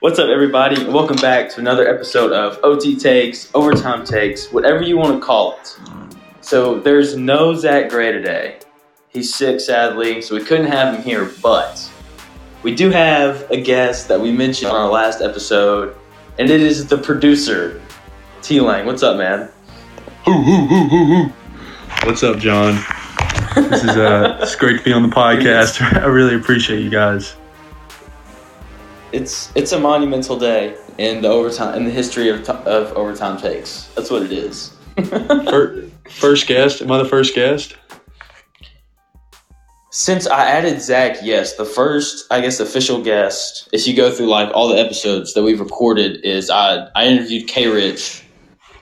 What's up, everybody? Welcome back to another episode of OT Takes, Overtime Takes, whatever you want to call it. So, there's no Zach Gray today. He's sick, sadly, so we couldn't have him here, but we do have a guest that we mentioned on our last episode, and it is the producer, T Lang. What's up, man? What's up, John? This is uh, it's great to be on the podcast. I really appreciate you guys. It's it's a monumental day in the overtime in the history of, of overtime takes. That's what it is. First, first guest. Am I the first guest? Since I added Zach, yes, the first, I guess, official guest, if you go through like all the episodes that we've recorded, is I I interviewed K Rich,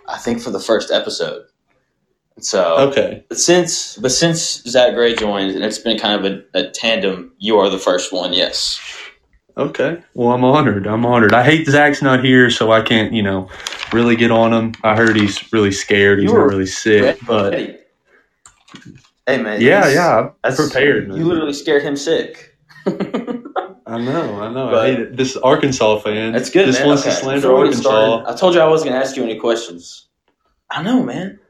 I think for the first episode. So, Okay. but since but since Zach Gray joined, and it's been kind of a, a tandem, you are the first one. Yes. Okay. Well, I'm honored. I'm honored. I hate Zach's not here, so I can't, you know, really get on him. I heard he's really scared. He's not really sick, but Hey, man. yeah, yeah, I'm prepared. man. You literally scared him sick. I know. I know. But- I hate it. This Arkansas fan. That's good, This man. wants okay. to slander Arkansas. started, I told you I wasn't going to ask you any questions. I know, man.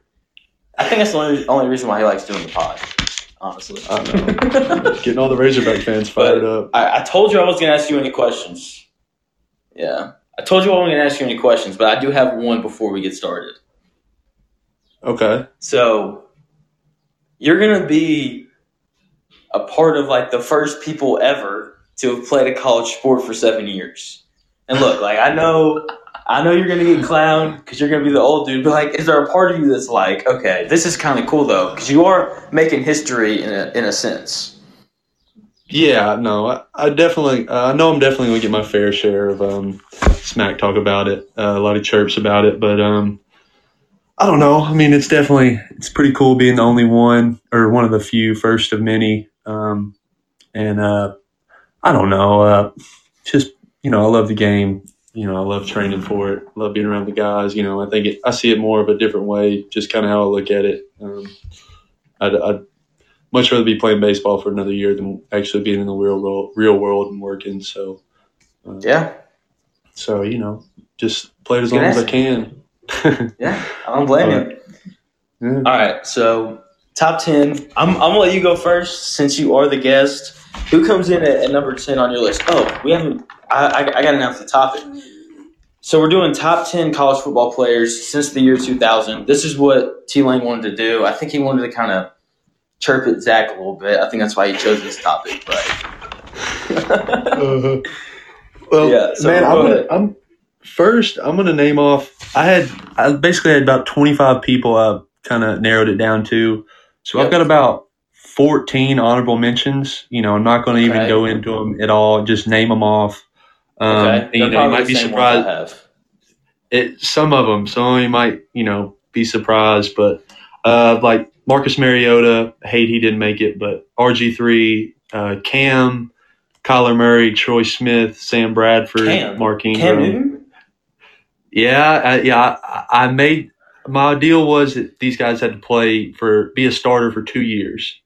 I think that's the only, only reason why he likes doing the pod, honestly. I know. Getting all the Razorback fans fired up. I, I told you I wasn't going to ask you any questions. Yeah. I told you I wasn't going to ask you any questions, but I do have one before we get started. Okay. So, you're going to be a part of like the first people ever to have played a college sport for seven years. And look, like I know, I know you're gonna get clowned because you're gonna be the old dude. But like, is there a part of you that's like, okay, this is kind of cool though, because you are making history in a in a sense. Yeah, no, I, I definitely, uh, I know I'm definitely gonna get my fair share of um, smack talk about it, uh, a lot of chirps about it, but um, I don't know. I mean, it's definitely, it's pretty cool being the only one or one of the few, first of many, um, and uh, I don't know, uh, just you know, I love the game. You know, I love training for it. Love being around the guys. You know, I think it, I see it more of a different way, just kind of how I look at it. Um, I'd, I'd much rather be playing baseball for another year than actually being in the real world, real world and working. So, uh, Yeah, so you know, just play it as long as I can. yeah, I don't blame you. Yeah. All right, so top ten. I'm I'm gonna let you go first since you are the guest. Who comes in at, at number ten on your list? Oh, we haven't. I I, I got to announce the topic. So we're doing top ten college football players since the year 2000. This is what T Lane wanted to do. I think he wanted to kind of chirp at Zach a little bit. I think that's why he chose this topic. But Uh, well, Yeah, so man, I'm, gonna. I'm first. I'm gonna name off. I had I basically had about 25 people. I kind of narrowed it down to. So Yep. I've got about 14 honorable mentions. You know, I'm not going to even go into them at all. Just name them off. Um, okay, and, you know, you might be surprised. have. it some of them some of you might you know be surprised but uh like marcus mariota hate he didn't make it but rg3 uh cam kyler murray troy smith sam bradford Cam? mark Cam ingram Newton. yeah I, yeah I, I made my deal was that these guys had to play for be a starter for two years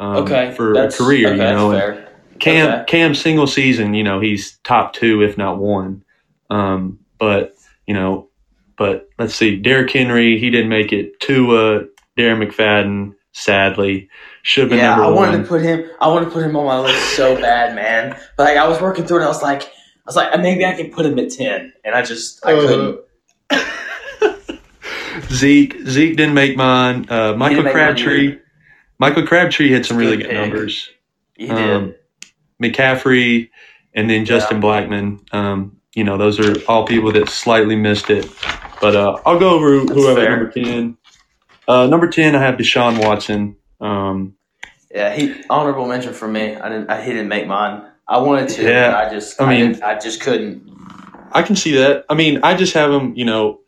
um, Okay, for a career okay, you know that's fair. Cam Okay. Cam single season, you know, he's top two if not one. Um, but you know, but let's see, Derrick Henry, he didn't make it. Tua, Darren McFadden, sadly, should have been Yeah, I wanted one. to put him. I wanted to put him on my list so bad, man. But like, I was working through it. I was like, I was like, maybe I can put him at ten, and I just I Uh, couldn't. Zeke Zeke didn't make mine. Uh, Michael didn't make mine Crabtree. Michael Crabtree had some really Good good numbers. He did. Um, McCaffrey, and then Justin Blackmon. Um, you know, those are all people that slightly missed it. But uh, I'll go over That's whoever fair. number ten. Uh, number ten, I have Deshaun Watson. Um, yeah, he honorable mention for me. I didn't. I, he didn't make mine. I wanted to. Yeah, but I just. I I mean- mean, I, just couldn't. I can see that. I mean, I just have him. You know,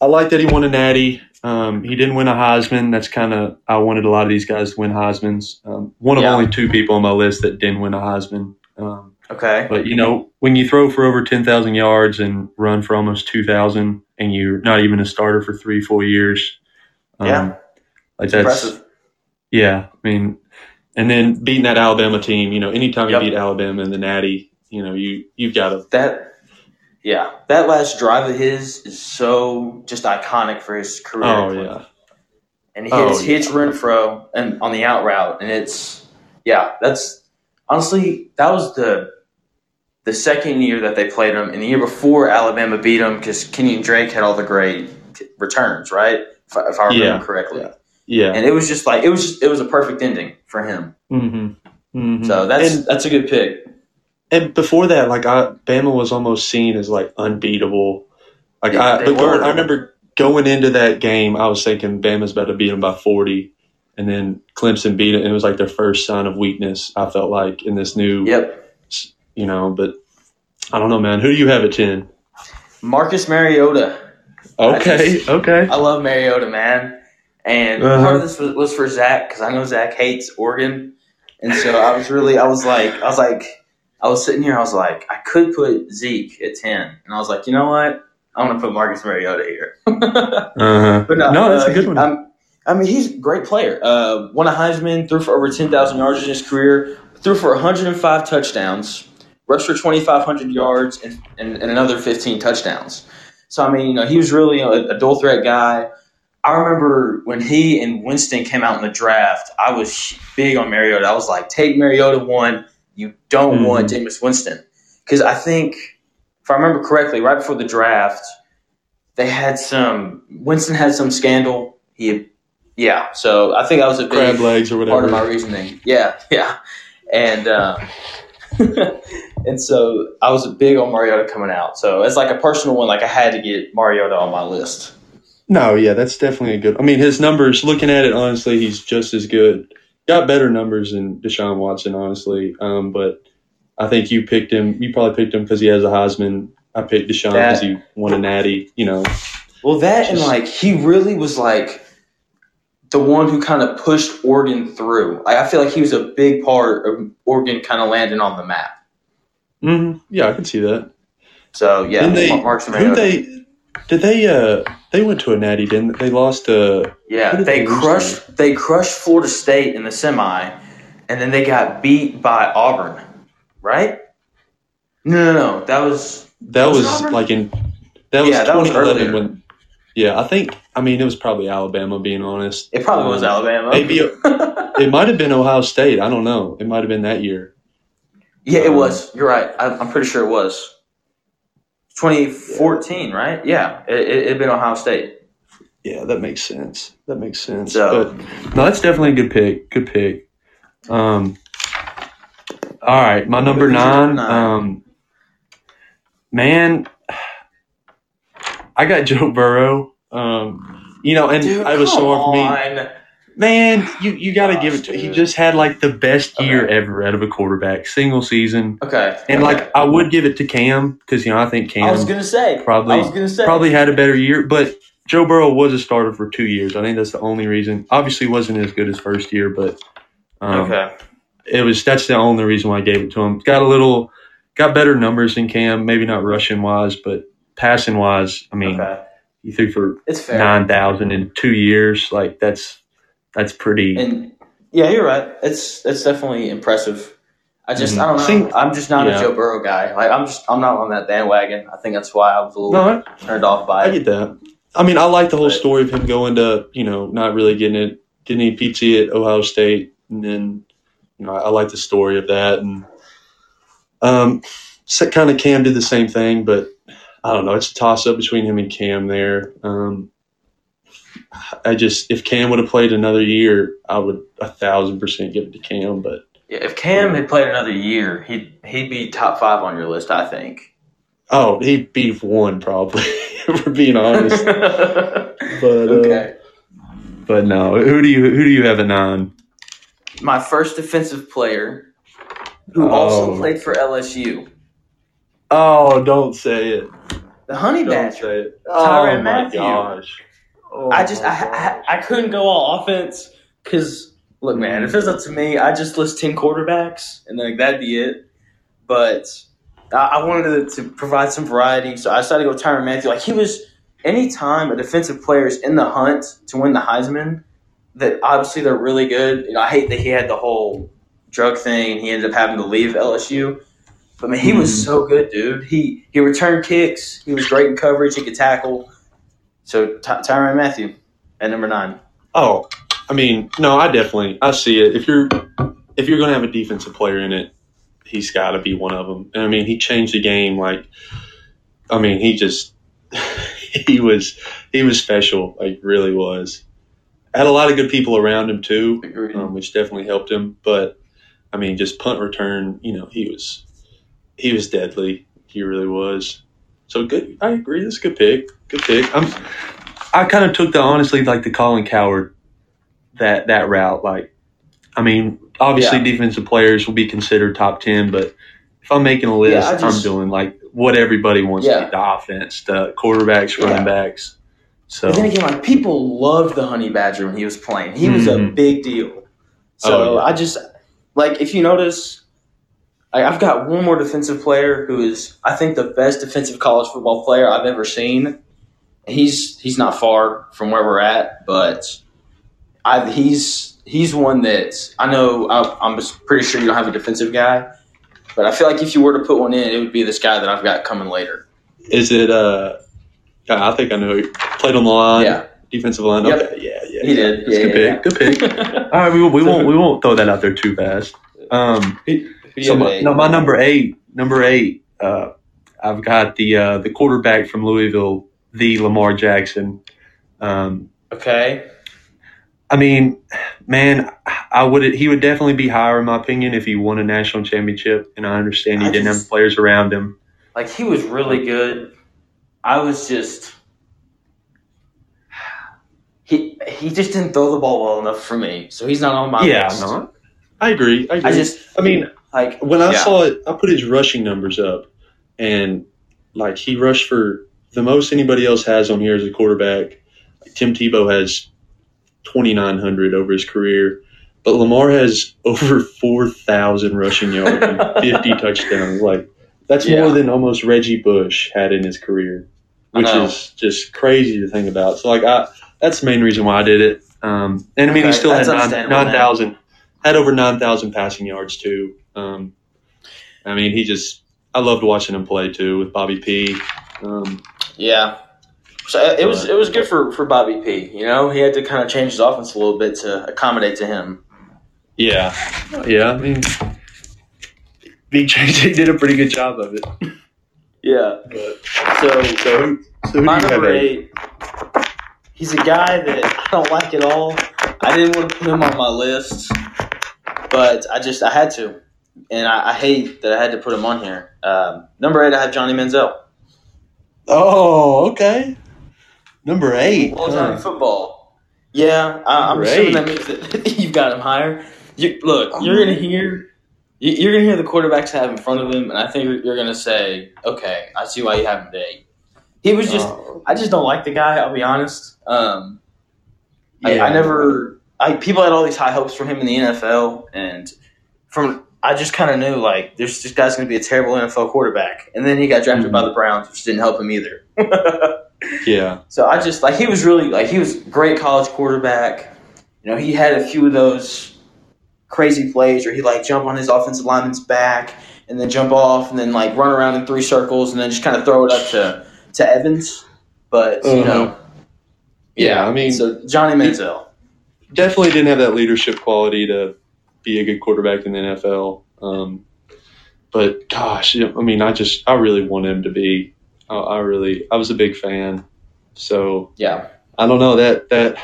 I like that he won a Natty. Um, he didn't win a Heisman. That's kind of I wanted a lot of these guys to win Heisman's. Um, one of Yeah. only two people on my list that didn't win a Heisman. Um, Okay. But you know, when you throw for over ten thousand yards and run for almost two thousand, and you're not even a starter for three, four years, um, Yeah. like that's Impressive. yeah. I mean, and then beating that Alabama team, you know, anytime Yep. you beat Alabama in the Natty, you know, you you've got to That Yeah, that last drive of his is so just iconic for his career. Oh yeah, and he Oh, hits, hits Renfrow and on the out route, and it's yeah, that's honestly that was the the second year that they played him, and the year before Alabama beat him because Kenyon Drake had all the great returns, right? If, I- if I remember Yeah. correctly, Yeah. yeah. and it was just like it was just, it was a perfect ending for him. Mm-hmm. Mm-hmm. So that's and, that's a good pick. And before that, like I, Bama was almost seen as like unbeatable. Like Yeah, I, they but going, were. I remember going into that game, I was thinking Bama's about to beat them by forty, and then Clemson beat it, and it was like their first sign of weakness. I felt like in this new, Yep, you know. But I don't know, man. Who do you have at ten? Marcus Mariota. I Okay, just- okay. I love Mariota, man. And Uh-huh. part of this was, was for Zach because I know Zach hates Oregon, and so I was really, I was like, I was like, I was sitting here, I was like, I could put Zeke at ten, and I was like, you know what, I'm gonna put Marcus Mariota here. Uh-huh. but no, No, that's uh, a good one. I'm- I mean, he's a great player. Uh, won a Heisman, threw for over ten thousand yards in his career, threw for 105 touchdowns, rushed for 2,500 yards, and, and, and another 15 touchdowns. So I mean, you know, he was really a, a dual threat guy. I remember when he and Winston came out in the draft, I was big on Mariota. I was like, take Mariota one. You don't Mhm. want Jameis Winston. Because I think, if I remember correctly, right before the draft, they had some, Winston had some scandal. He, yeah. So I think that was a big Crab legs or whatever. part of my reasoning. Yeah, yeah. And, uh, and so I was a big on Mariota coming out. So it's like a personal one. Like I had to get Mariota on my list. No, yeah, that's definitely a good. I mean, his numbers. Looking at it, honestly, he's just as good. Got better numbers than Deshaun Watson, honestly. Um, but I think you picked him. You probably picked him because he has a Heisman. I picked Deshaun because he won a Natty. You know, Well, that and like he really was like the one who kind of pushed Oregon through. Like I feel like he was a big part of Oregon kind of landing on the map. hmm yeah, I can see that. So yeah, Didn't they? Mark- Mark's Who Mariota. they? Did they? Uh, they went to a Natty, didn't they? They lost to. Yeah, they they crushed they crushed Florida State in the semi, and then they got beat by Auburn, right? No, no, no. That was That Was was like in. That was Yeah, that was 2011 when. Yeah, I think. I mean, it was probably Alabama. Being honest, it. Probably was Um, Alabama. maybe It might have been Ohio State. I don't know. It might have been that year. yeah, it um, was. You're right. I, I'm pretty sure it was. 2014, right? Yeah, it, it, it'd been Ohio State. Yeah, that makes sense. That makes sense. So- but no, that's definitely a good pick. Good pick. Um, all right, my number nine. number nine? Um, man, I got Joe Burrow. Um, you know, and Dude, I was come sore for me. Man, you you got to give it to. He just had like the best year Okay. ever out of a quarterback, single season. Okay, And okay. like I would give it to Cam because you know I think Cam I was gonna say, probably- I was gonna say, probably had a better year, but Joe Burrow was a starter for two years. I think that's the only reason. Obviously, wasn't as good as first year, but um, Okay, it was. That's the only reason why I gave it to him. Got a little, got better numbers than Cam. Maybe not rushing wise, but passing wise. I mean, okay, he threw for it's fair. nine thousand in two years. Like that's that's pretty. And yeah, you're right. It's it's definitely impressive. I just Mhm. I don't know. Sing- I'm just not Yeah. a Joe Burrow guy. Like I'm just I'm not on that bandwagon. I think that's why I was a little no, I, turned off by I it. get that. I mean, I like the whole But- story of him going to you know not really getting it, getting any PT at Ohio State, and then you know I, I like the story of that, and um, so kind of Cam did the same thing, but I don't know. It's a toss up between him and Cam there. Um, I just if Cam would have played another year, I would a thousand percent give it to Cam, but. Yeah, if Cam had played another year, he'd he'd be top five on your list. I think. Oh, he'd be one probably. for being honest, but uh, but no. Who do you who do you have at nine? My first defensive player, who Oh. also played for LSU, Oh, don't say it. the Honey Don't Badger. say it. Tyrann oh my Mathieu. gosh. Oh I just I. I I couldn't go all offense because look, man, if it's up to me, I just list ten quarterbacks and like that'd be it. But I, I wanted to, to provide some variety, so I decided to go Tyrann Mathieu. Like he was, anytime a defensive player is in the hunt to win the Heisman, that obviously they're really good. You know, I hate that he had the whole drug thing and he ended up having to leave LSU. But man, he was Mhm. so good, dude. He he returned kicks. He was great in coverage. He could tackle. So Ty- Tyrann Mathieu at number nine. Oh, I mean, no, I definitely I see it. If you're if you're going to have a defensive player in it, he's got to be one of them. And I mean, he changed the game. Like, I mean, he just he was he was special. Like, really was. Had a lot of good people around him too, um, which definitely helped him. But I mean, just punt return, you know, he was he was deadly. He really was. So good. I agree. That's a good pick. Good pick. I'm. I kind of took the honestly like the Colin Cowherd that that route. Like, I mean, obviously Yeah. defensive players will be considered top ten, but if I'm making a list, Yeah, I I'm doing like what everybody wants Yeah. to be the offense, the quarterbacks, running backs. So But then again, like people loved the Honey Badger when he was playing. He was a Mhm. big deal. So Oh. I just like if you notice, I've got one more defensive player who is I think the best defensive college football player I've ever seen. He's he's not far from where we're at, but I he's he's one that I know I, I'm pretty sure you don't have a defensive guy, but I feel like if you were to put one in, it would be this guy that I've got coming later. is it? uh I think I know. who- Played on the line, Yeah, defensive line. Yep. Okay, yeah, yeah, he did. That's Yeah, good yeah, pick. Good pick. All right, we, we won't we won't throw that out there too fast. Um, Who do you so my, no, my number eight, number eight, uh, I've got the uh, the quarterback from Louisville, the Lamar Jackson. Um, Okay. I mean, man, I would he would definitely be higher in my opinion if he won a national championship. And I understand he I didn't just- have players around him. Like he was really good. I was just he he just didn't throw the ball well enough for me. So he's not on my yeah, list. no, I agree. I agree. I just I mean, like when I Yeah. saw it, I put his rushing numbers up, and like he rushed for the most anybody else has on here as a quarterback. Tim Tebow has twenty nine hundred over his career, but Lamar has over four thousand rushing yards and fifty touchdowns. Like that's Yeah. more than almost Reggie Bush had in his career, which is just crazy to think about. So like I, that's the main reason why I did it. Um, and I mean, he still had nine thousand, had over nine thousand passing yards too. Um, I mean, he just I loved watching him play too with Bobby P. Um, yeah. So it was it was good for, for Bobby P. You know, he had to kind of change his offense a little bit to accommodate to him. yeah, yeah. I mean, Big JJ did a pretty good job of it. Yeah. But So so, who- so who my do you have number at? eight, he's a guy that I don't like at all. I didn't want to put him on my list, but I just I had to, and I, I hate that I had to put him on here. Um, number eight, I have Johnny Manziel. Oh, okay. Number eight. Well, huh? Football. Yeah, I, I'm Number assuming that means that you've got him higher. You, look, Oh. you're gonna hear. you- You're gonna hear the quarterbacks have in front of him, and I think you're- you're gonna say, "Okay, I see why you have him at eight. He was just Oh, I just don't like the guy. I'll be honest. Um, I, Yeah. I never. I people had all these high hopes for him in the NFL, and from I just kind of knew like there's this guy's going to be a terrible NFL quarterback, and then he got drafted Mhm. by the Browns, which didn't help him either. yeah. so I just like he was really like he was great college quarterback. You know, he had a few of those crazy plays where he like jump on his offensive lineman's back and then jump off and then like run around in three circles and then just kind of throw it up to to Evans. But you Uh-huh. know, Yeah, I mean- so Johnny Manziel. definitely didn't have that leadership quality to be a good quarterback in the NFL. Um, but gosh, I mean, I just I really want him to be. I, I really I was a big fan, so Yeah, I don't know that that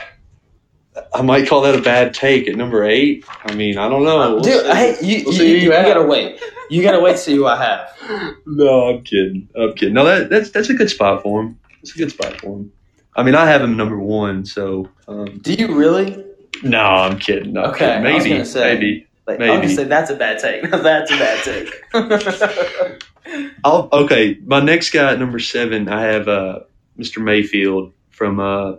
I might call that a bad take at number eight. I mean, I don't know. Uh, We'll dude. see. Hey, you, We'll you, you, you you gotta wait. You gotta wait to see who I have. No, I'm kidding. I'm kidding. No, that that's that's a good spot for him. It's a good spot for him. I mean, I have him number one, so um, Do you really? No, I'm kidding. I'm Okay, kidding. Maybe, say. maybe. Like, Maybe. gonna that's a bad take. that's a bad take. I'll, okay, my next guy at number seven, I have uh, Mr. Mayfield from uh,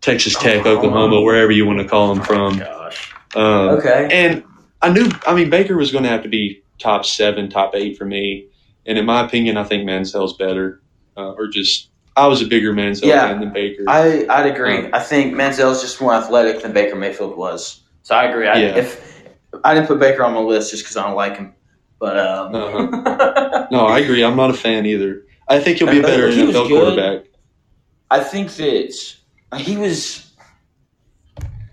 Texas Tech, Oklahoma. Oklahoma, wherever you want to call him from. Gosh. Um, Okay. And I knew, I mean, Baker was going to have to be top seven, top eight for me. And in my opinion, I think Manziel's better, uh, or just I was a bigger Manziel Yeah. fan than Baker. I I'd agree. Um, I think Manziel's just more athletic than Baker Mayfield was. So I agree. I, Yeah. If I didn't put Baker on my list just because I don't like him, But um, Uh-huh. No, I agree. I'm not a fan either. I think he'll be a better NFL quarterback. I think that he was.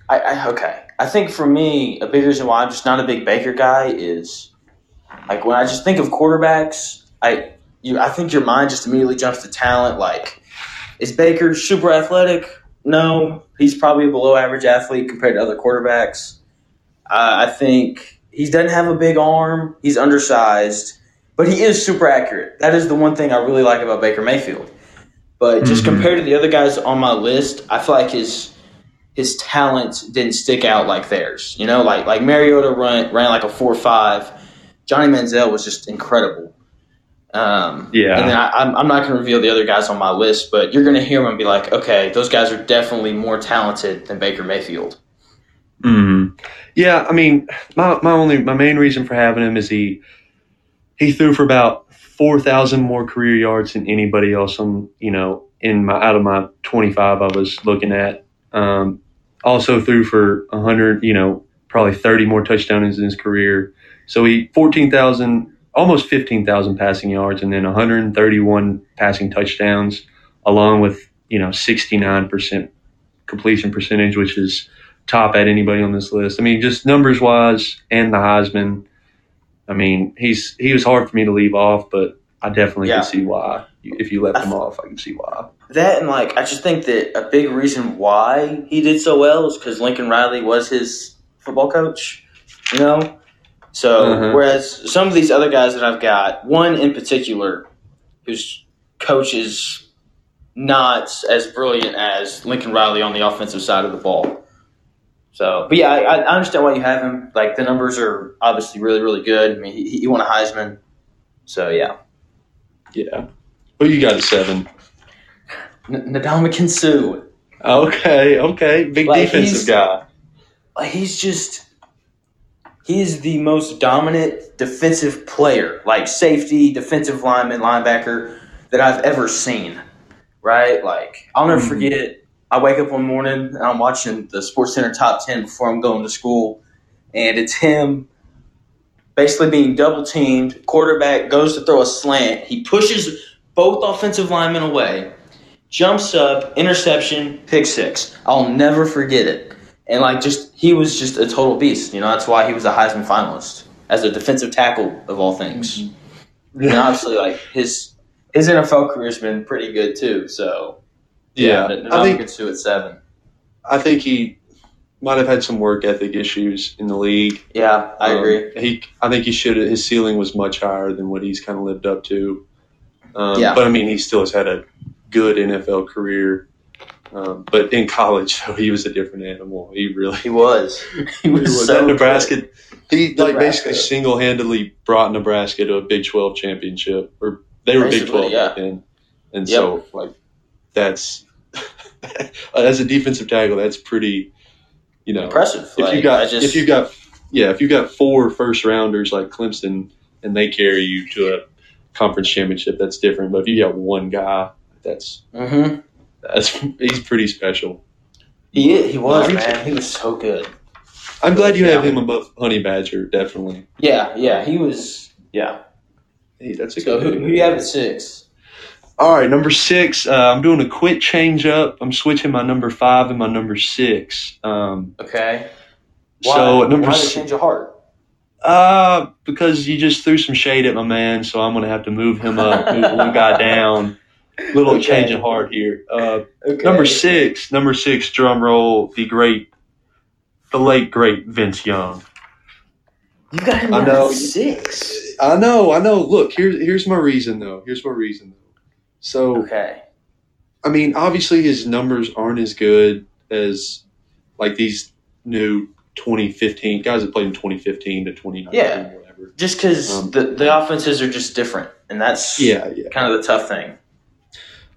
I, I okay. I think for me, a big reason why I'm just not a big Baker guy is like when I just think of quarterbacks, I you I think your mind just immediately jumps to talent. Like, is Baker super athletic? No, he's probably a below average athlete compared to other quarterbacks. Uh, I think he doesn't have a big arm. He's undersized, but he is super accurate. That is the one thing I really like about Baker Mayfield. But just Mhm. compared to the other guys on my list, I feel like his his talent didn't stick out like theirs. You know, like like Mariota ran ran like a four five. Johnny Manziel was just incredible. Um, Yeah. and then I, I'm, I'm not going to reveal the other guys on my list, but you're going to hear them and be like, okay, those guys are definitely more talented than Baker Mayfield. hmm Yeah, I mean, my, my only my main reason for having him is he he threw for about four thousand more career yards than anybody else on you know in my out of my twenty five I was looking at. Um, also threw for hundred, you know, probably thirty more touchdowns in his career. So he fourteen thousand, almost fifteen thousand passing yards, and then one hundred and thirty one passing touchdowns, along with you know sixty nine percent completion percentage, which is top at anybody on this list. I mean, just numbers wise and the Heisman. I mean, he's he was hard for me to leave off, but I definitely Yeah. can see why. If you left him off, I can see why. That and like I just think that a big reason why he did so well is because Lincoln Riley was his football coach, you know. So Uh-huh. whereas some of these other guys that I've got, one in particular, whose coach is not as brilliant as Lincoln Riley on the offensive side of the ball. So, but yeah, I, I understand why you have him. Like the numbers are obviously really, really good. I mean, he, he won a Heisman. So yeah, Yeah. Who you got at seven? N- Ndamukong Suh. Okay, okay. Big Like, defensive guy. like he's just he is the most dominant defensive player, like safety, defensive lineman, linebacker that I've ever seen. Right? Like I'll never Mhm. forget. I wake up one morning and I'm watching the Sports Center top ten before I'm going to school, and it's him basically being double teamed. Quarterback goes to throw a slant. He pushes both offensive linemen away, jumps up, interception, pick six. I'll never forget it. And like just he was just a total beast. You know, that's why he was a Heisman finalist as a defensive tackle of all things. And obviously like his his NFL career's been pretty good too. So Yeah, I think gets two at seven. I think he might have had some work ethic issues in the league. Yeah, I Um, agree. He, I think he should. His ceiling was much higher than what he's kind of lived up to. Um, Yeah. But I mean, he still has had a good NFL career. Um, but in college, though, he was a different animal. He really He was. He was, was so that good. Nebraska. He like Nebraska. basically single handedly brought Nebraska to a Big Twelve championship, or they were Big Twelve yeah. back then. And so, like, that's as a defensive tackle, that's pretty. You know, Impressive. if Like, you got just, if you got yeah if you got four first rounders like Clemson and they carry you to a conference championship, that's different. But if you got one guy, that's Mhm. That's he's pretty special. He he was No, man. He was so good. I'm glad you have him above Honey Badger. Definitely, Yeah, yeah. He was. Yeah. hey, that's a So good. who, who you have at six? All right, number six. Uh, I'm doing a quick change up. I'm switching my number five and my number six. Um, Okay. so at number why the six, change of heart? uh, because you just threw some shade at my man, so I'm gonna have to move him up, move one guy down. Little Okay. change of heart here. Uh, Okay. number six, number six, drum roll. The great, the late great Vince Young. You got him I down know. at six. I know, I know. Look, here's here's my reason though. Here's my reason though. So Okay. I mean, obviously his numbers aren't as good as like these new 2015 guys that played in 2015 to 2019, Yeah. Just because Um, the the offenses are just different, and that's Yeah, yeah. kind of the tough thing.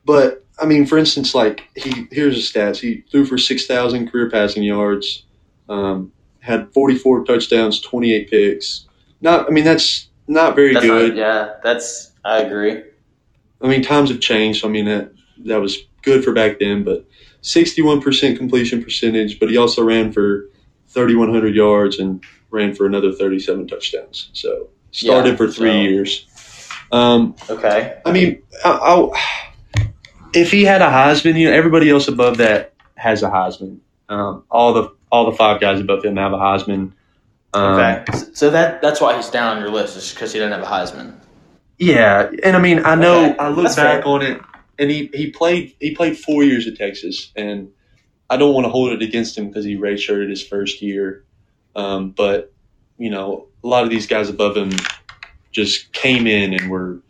But I mean, for instance, like he here's his stats. He threw for 6,000 career passing yards, um, had 44 touchdowns, 28 picks. Not, I mean, that's not very That's good. not- yeah, that's I agree. I mean, times have changed. I mean, that that was good for back then, but 61% completion percentage. But he also ran for 3,100 yards and ran for another 37 touchdowns. So Started Yeah, for three so- years. Um, Okay. I mean, I, I, if he had a Heisman, you know, everybody else above that has a Heisman. Um, all the all the five guys above him have a Heisman. Um, Okay. so that that's why he's down on your list, is because he doesn't have a Heisman. Yeah, and I mean, I know Okay, I look that's back fair. on it, and he, he played he played four years at Texas, and I don't want to hold it against him because he redshirted his first year, um, but you know, a lot of these guys above him just came in and were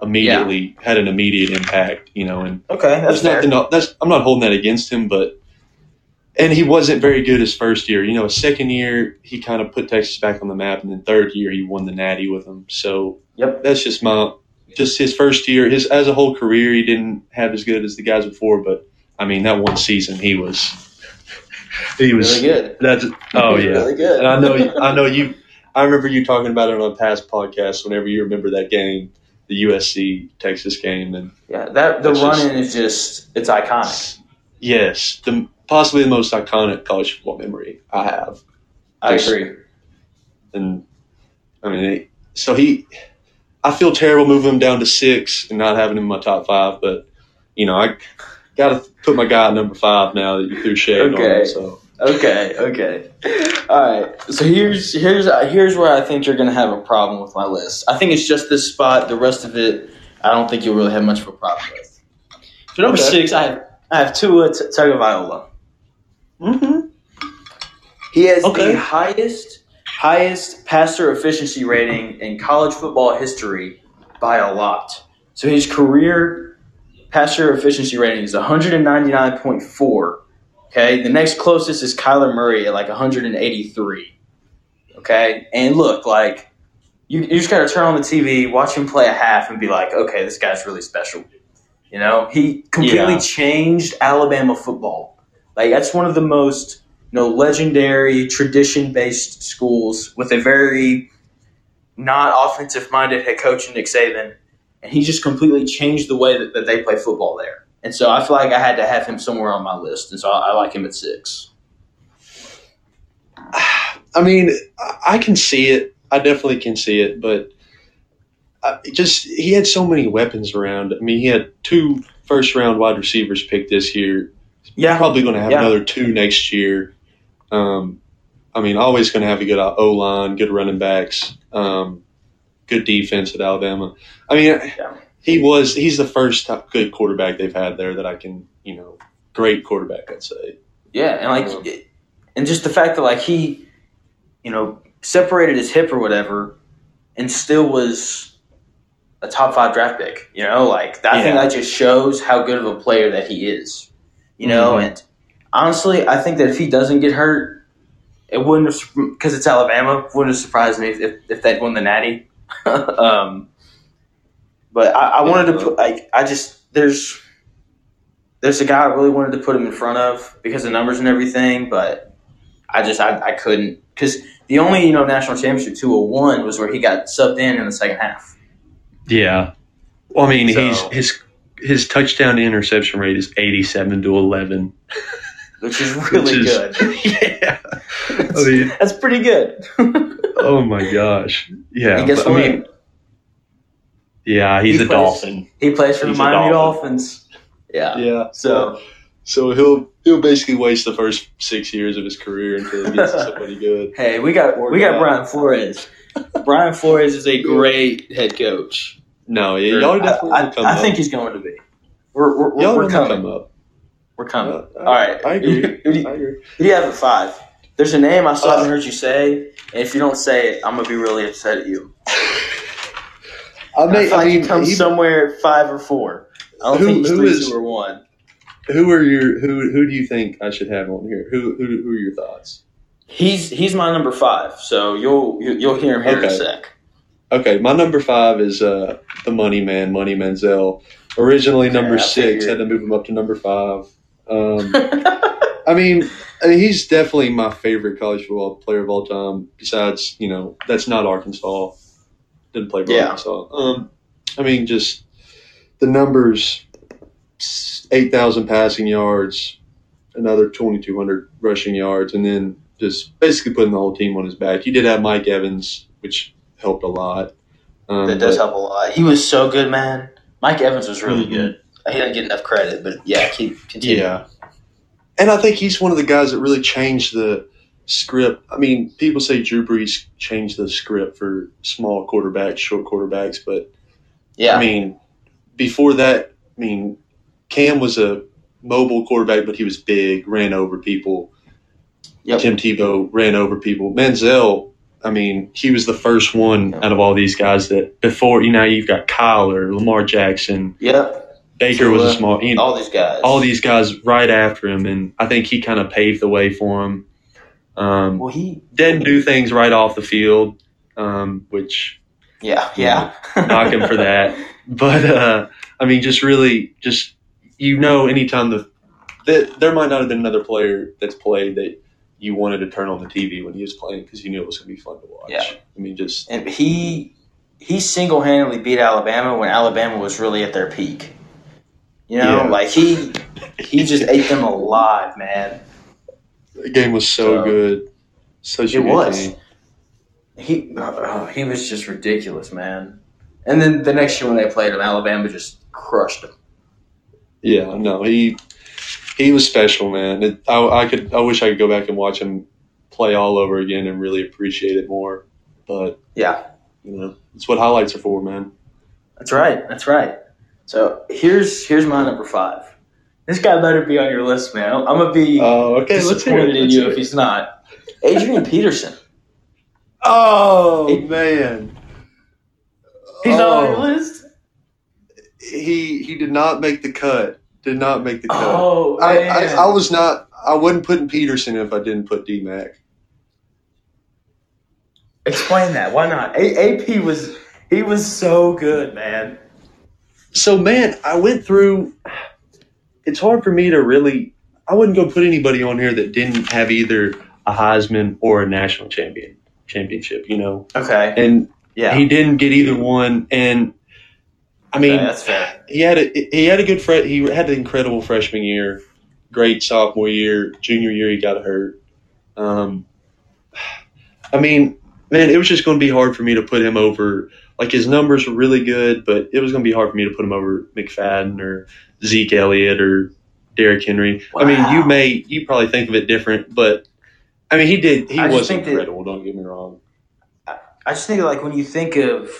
immediately had an immediate impact, you know, and Okay, that's there's fair. nothing. That's I'm not holding that against him, but and he wasn't very good his first year. You know, his second year he kind of put Texas back on the map, and then third year he won the Natty with them. So Yep. that's just my just his first year. His as a whole career, he didn't have as good as the guys before, but I mean that one season he was he was Really good. That's oh yeah, Really good. and I know I know you. I remember you talking about it on past podcasts. Whenever you remember that game, the USC Texas game, and Yeah, that the run in is just it's iconic. yes, the possibly the most iconic college football memory I have. I Just- agree. And I mean, it- so he, I feel terrible moving him down to six and not having him in my top five, but you know, I got to put my guy at number five now that you threw shade on Okay. him. So Okay, okay. All right. So here's here's here's where I think you're gonna have a problem with my list. I think it's just this spot. The rest of it, I don't think you'll really have much of a problem with. So number Okay. six, I have I have Tua T- Tagovailoa. mm-hmm. He has Okay. the highest highest passer efficiency rating in college football history by a lot. So his career passer efficiency rating is 199.4. Okay, the next closest is Kyler Murray at like 183. Okay, and look, like you, you just got to turn on the TV, watch him play a half, and be like, okay, this guy's really special. You know, he completely Yeah. changed Alabama football. Like that's one of the most you know legendary tradition based schools with a very not offensive minded head coach in Nick Saban, and he just completely changed the way that, that they play football there. And so I feel like I had to have him somewhere on my list, and so I, I like him at six. I mean, I- I can see it. I definitely can see it, but uh, it just he had so many weapons around. I mean, he had two first round wide receivers picked this year. Yeah, Probably going to have Yeah. another two next year. Um, I mean, always going to have a good O line, good running backs, um, good defense at Alabama. I mean, Yeah. He was he's the first top good quarterback they've had there that I can you know great quarterback I'd say. Yeah, and like, it- and just the fact that like he, you know, separated his hip or whatever, and still was a top five draft pick. You know, like I think that just shows how good of a player that he is. You know, Mhm. and honestly, I think that if he doesn't get hurt, it wouldn't have because it's Alabama. Wouldn't have surprised me if, if, if they'd won the Natty. um, but I, I wanted to put like I just there's there's a guy I really wanted to put him in front of because of numbers and everything, but I just I, I couldn't because the only you know national championship two hundred one was where he got subbed in in the second half. Yeah. Well, I mean, So- he's his his touchdown to interception rate is eighty seven to eleven. Which is really Which is- good. yeah. I mean, That's pretty good. oh my gosh. Yeah. but, I mean, yeah, he's He a plays- dolphin. he plays for the he's a Miami Dolphin. Dolphins. Yeah. Yeah. So So he'll he'll basically waste the first six years of his career until he gets somebody good. hey, we got Poor we got guy. Brian Flores. Brian Flores is a great head coach. No, yeah, y'all are definitely I, gonna come I, I up. think he's going to be. We're we're, we're, y'all we're coming. come up. We're coming. Uh, All right. I agree. Who do you- I agree. Who do you have at five? There's a name I still Uh, haven't heard you say, and if you don't say it, I'm gonna be really upset at you. I, I, may, feel I like mean, he comes he- somewhere at five or four. I don't Who- think he's who three, is- two, or one. who are your who who do you think I should have on here? Who who, who are your thoughts? He's he's my number five, so you'll you- you'll hear him here in a Okay. sec. Okay, my number five is uh, the Money Man, Money Manziel. Originally number I six, figured. had to move him up to number five. Um, I mean, I mean, he's definitely my favorite college football player of all time. Besides, you know, that's not Arkansas. Didn't play Yeah. Arkansas. Um, I mean, just the numbers: eight thousand passing yards, another twenty two hundred rushing yards, and then just basically putting the whole team on his back. You did have Mike Evans, which helped a lot. Um, That does but- help a lot. He was so good, man. Mike Evans was really Mhm. good. He didn't get enough credit, but yeah, keep continue. Yeah. And I think he's one of the guys that really changed the script. I mean, people say Drew Brees changed the script for small quarterbacks, short quarterbacks, but yeah. I mean, before that, I mean, Cam was a mobile quarterback, but he was big, ran over people. Yep. Tim Tebow ran over people. Manziel, I mean, he was the first one Yep. out of all these guys that before, you know, you've got Kyler, Lamar Jackson, Yep. Baker was a small, you know, All these guys. all these guys right after him, and I think he kind of paved the way for him. Um, Well, he. didn't do things right off the field, um, which Yeah. Yeah. knock him for that. But uh, I mean, just really, just you know, anytime the that there might not have been another player that's played that you wanted to turn on the TV when he was playing because you knew it was going to be fun to watch. Yeah. I mean, just and he he single handedly beat Alabama when Alabama was really at their peak. You know, Yeah. like he he just ate them alive, man. The game was so So- good, such It was. game. He oh, he was just ridiculous, man. And then the next year when they played him, Alabama just crushed him. Yeah, no, he he was special, man. It, I, I could, I wish I could go back and watch him play all over again and really appreciate it more. But Yeah, you know, it's what highlights are for, man. that's right. That's right. So here's here's my number five. This guy better be on your list, man. I'm, I'm gonna be Oh, okay. Let's hear disappointed in you if he's not. Adrian Peterson. Oh It- man, He's not on Oh. your list. he he did not make the cut. Did not make the cut. Oh, I, man. I I was not. I wasn't putting Peterson if I didn't put D Mac. Explain that. Why not? A- AP was he was so good, man. So man, I went through. It's hard for me to really. I wouldn't go put anybody on here that didn't have either a Heisman or a national champion championship. You know, Okay. and Yeah. he didn't get either one. And I mean, Okay, that's fair. he had a he had a good fre- he had an incredible freshman year, great sophomore year, junior year he got hurt. Um, I mean, man, it was just going to be hard for me to put him over. Like his numbers were really good, but it was going to be hard for me to put him over McFadden or Zeke Elliott or Derrick Henry. I mean, you may you probably think of it different, but I mean, he did. He I was think that- incredible. don't get me wrong. I just think like when you think of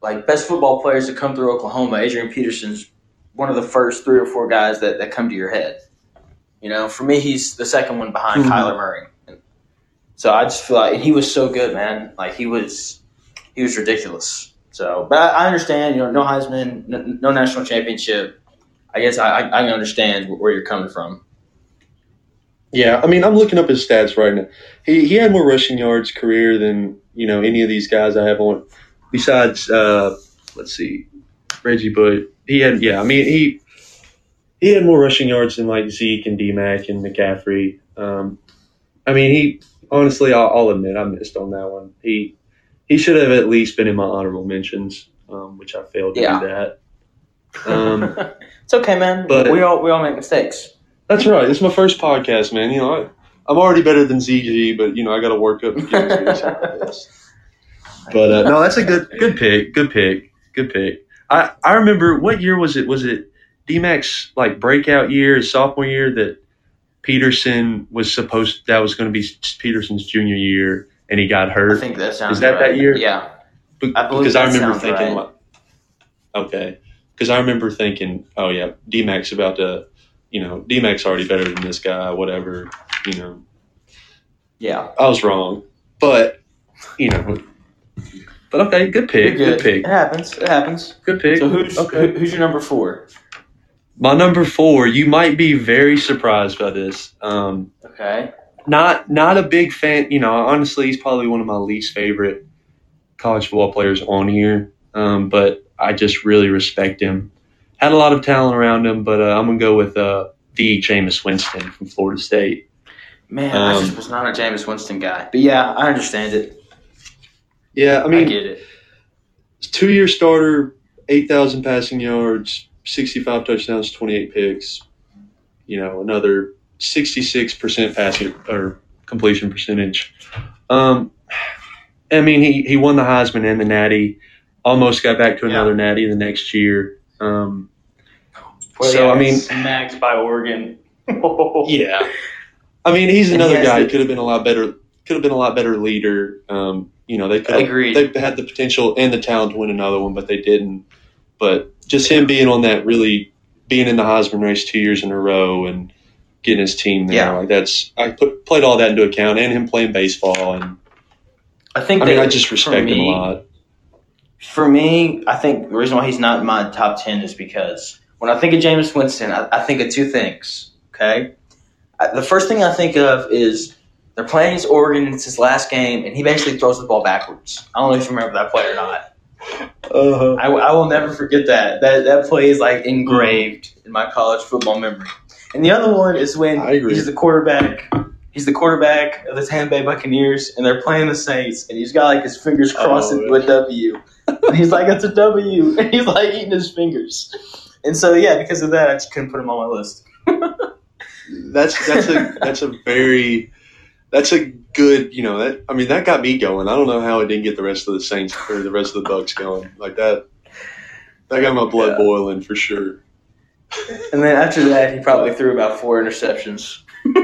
like best football players to come through Oklahoma, Adrian Peterson's one of the first three or four guys that, that come to your head. You know, for me, he's the second one behind Mhm. Kyler Murray. So I just feel like he was so good, man. Like he was, he was ridiculous. So, but I, understand. You know, no Heisman, no, no national championship. I guess I, I, understand where you're coming from. Yeah, I mean, I'm looking up his stats right now. He he had more rushing yards career than you know any of these guys I have on. Besides, uh, let's see, Reggie Bush. He had yeah. I mean he he had more rushing yards than like Zeke and D Mac and McCaffrey. Um, I mean he honestly, I'll, I'll admit I missed on that one. He he should have at least been in my honorable mentions, um, which I failed to Yeah. do that. Um, it's okay, man. but- we all we all make mistakes. That's right. It's my first podcast, man. You know, I, I'm already better than ZG, but you know, I got to work up. To get to something like this. But uh, no, that's a good good pick. Good pick. Good pick. I I remember what year was it? Was it D Mac's like breakout year, sophomore year that Peterson was supposed that was going to be Peterson's junior year, and he got hurt. I think that sounds Is that right. that year? Yeah. Be- I because I remember thinking, right. like, okay, because I remember thinking, oh yeah, D Mac's about to, you know, D Mac's already better than this guy, whatever, you know. Yeah. I was wrong, but you know, but okay, good pick, good. good pick, It happens. It happens. good pick. So who's okay? who, who's your number four? My number four. You might be very surprised by this. Um, Okay. not not a big fan. You know, honestly, he's probably one of my least favorite college football players on here. Um, but I just really respect him. Had a lot of talent around him, but uh, I'm gonna go with uh, the Jameis Winston from Florida State. Man, I Um, just was not a Jameis Winston guy. But yeah, I understand it. Yeah, I I, mean, get it. two year starter, eight thousand passing yards, sixty five touchdowns, twenty eight picks. You know, another sixty six percent passing or completion percentage. Um, I mean, he he won the Heisman and the Natty. Almost got back to Yeah. another Natty the next year. Um, Well, So, yeah, I mean- smacked by Oregon. yeah, I mean, he's And he another guy. who could have been a lot better. Could have been a lot better leader. Um, you know, they could have, Agreed. they had the potential and the talent to win another one, but they didn't. But just him being on that really being in the Heisman race two years in a row and getting his team there, Yeah. like that's I put played all that into account and him playing baseball and I think. I mean I just respect him a lot. For me, I think the reason why he's not in my top ten is because when I think of Jameis Winston, I, I think of two things. Okay, I, the first thing I think of is they're playing against Oregon. It's his last game, and he basically throws the ball backwards. I don't know if you remember that play or not. Uh, I, I will never forget that. That that play is like engraved in my college football memory. And the other one is when he's the quarterback. He's the quarterback of the Tampa Bay Buccaneers, and they're playing the Saints, and he's got like his fingers crossed Oh, into a W, and he's like, "It's a W," and he's like eating his fingers. And so, yeah, because of that, I just couldn't put him on my list. that's that's a that's a very that's a good you know that I mean that got me going. I don't know how it didn't get the rest of the Saints or the rest of the Bucks going like that. That got my blood Yeah. boiling for sure. And then after that, he probably threw about four interceptions.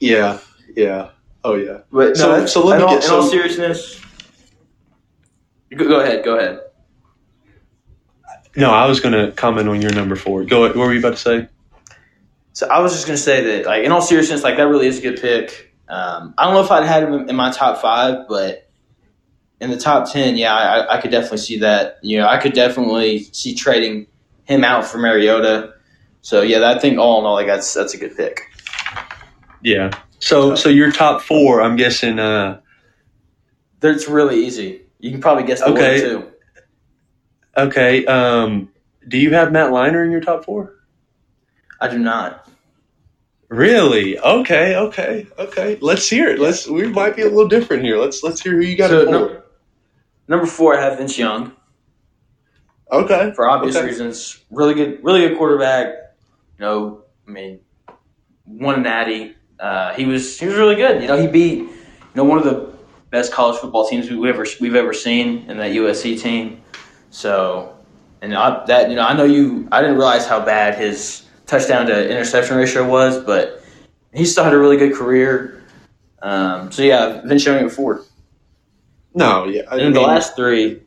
Yeah, yeah, oh yeah. But So- no, so let in me all, get in all seriousness. Go, go ahead. Go ahead. No, I was gonna comment on your number four. Go. What were you about to say? So I was just gonna say that, like, in all seriousness, like that really is a good pick. Um, I don't know if I'd had him in, my top five, but in the top ten, yeah, I, I could definitely see that. You know, I could definitely see trading him out for Mariota. So yeah, I think all in all, like that's that's a good pick. Yeah. So so your top four, I'm guessing. uh That's really easy. You can probably guess the Okay. too. Okay. Um, do you have Matt Leinart in your top four? I do not. Really? Okay. Okay. Okay. Let's hear it. Let's. We might be a little different here. Let's let's hear who you got So, no- Number four, I have Vince Young Okay. for obvious Okay. reasons. Really good, really good quarterback. You know, I mean, won a natty. Uh, he was he was really good. You know, he beat you know one of the best college football teams we've ever we've ever seen in that USC team. So, and I, that you know, I know you. I didn't realize how bad his touchdown to interception ratio was, but he still had a really good career. Um, so yeah, I've been showing it four. No. Yeah. I And the last three.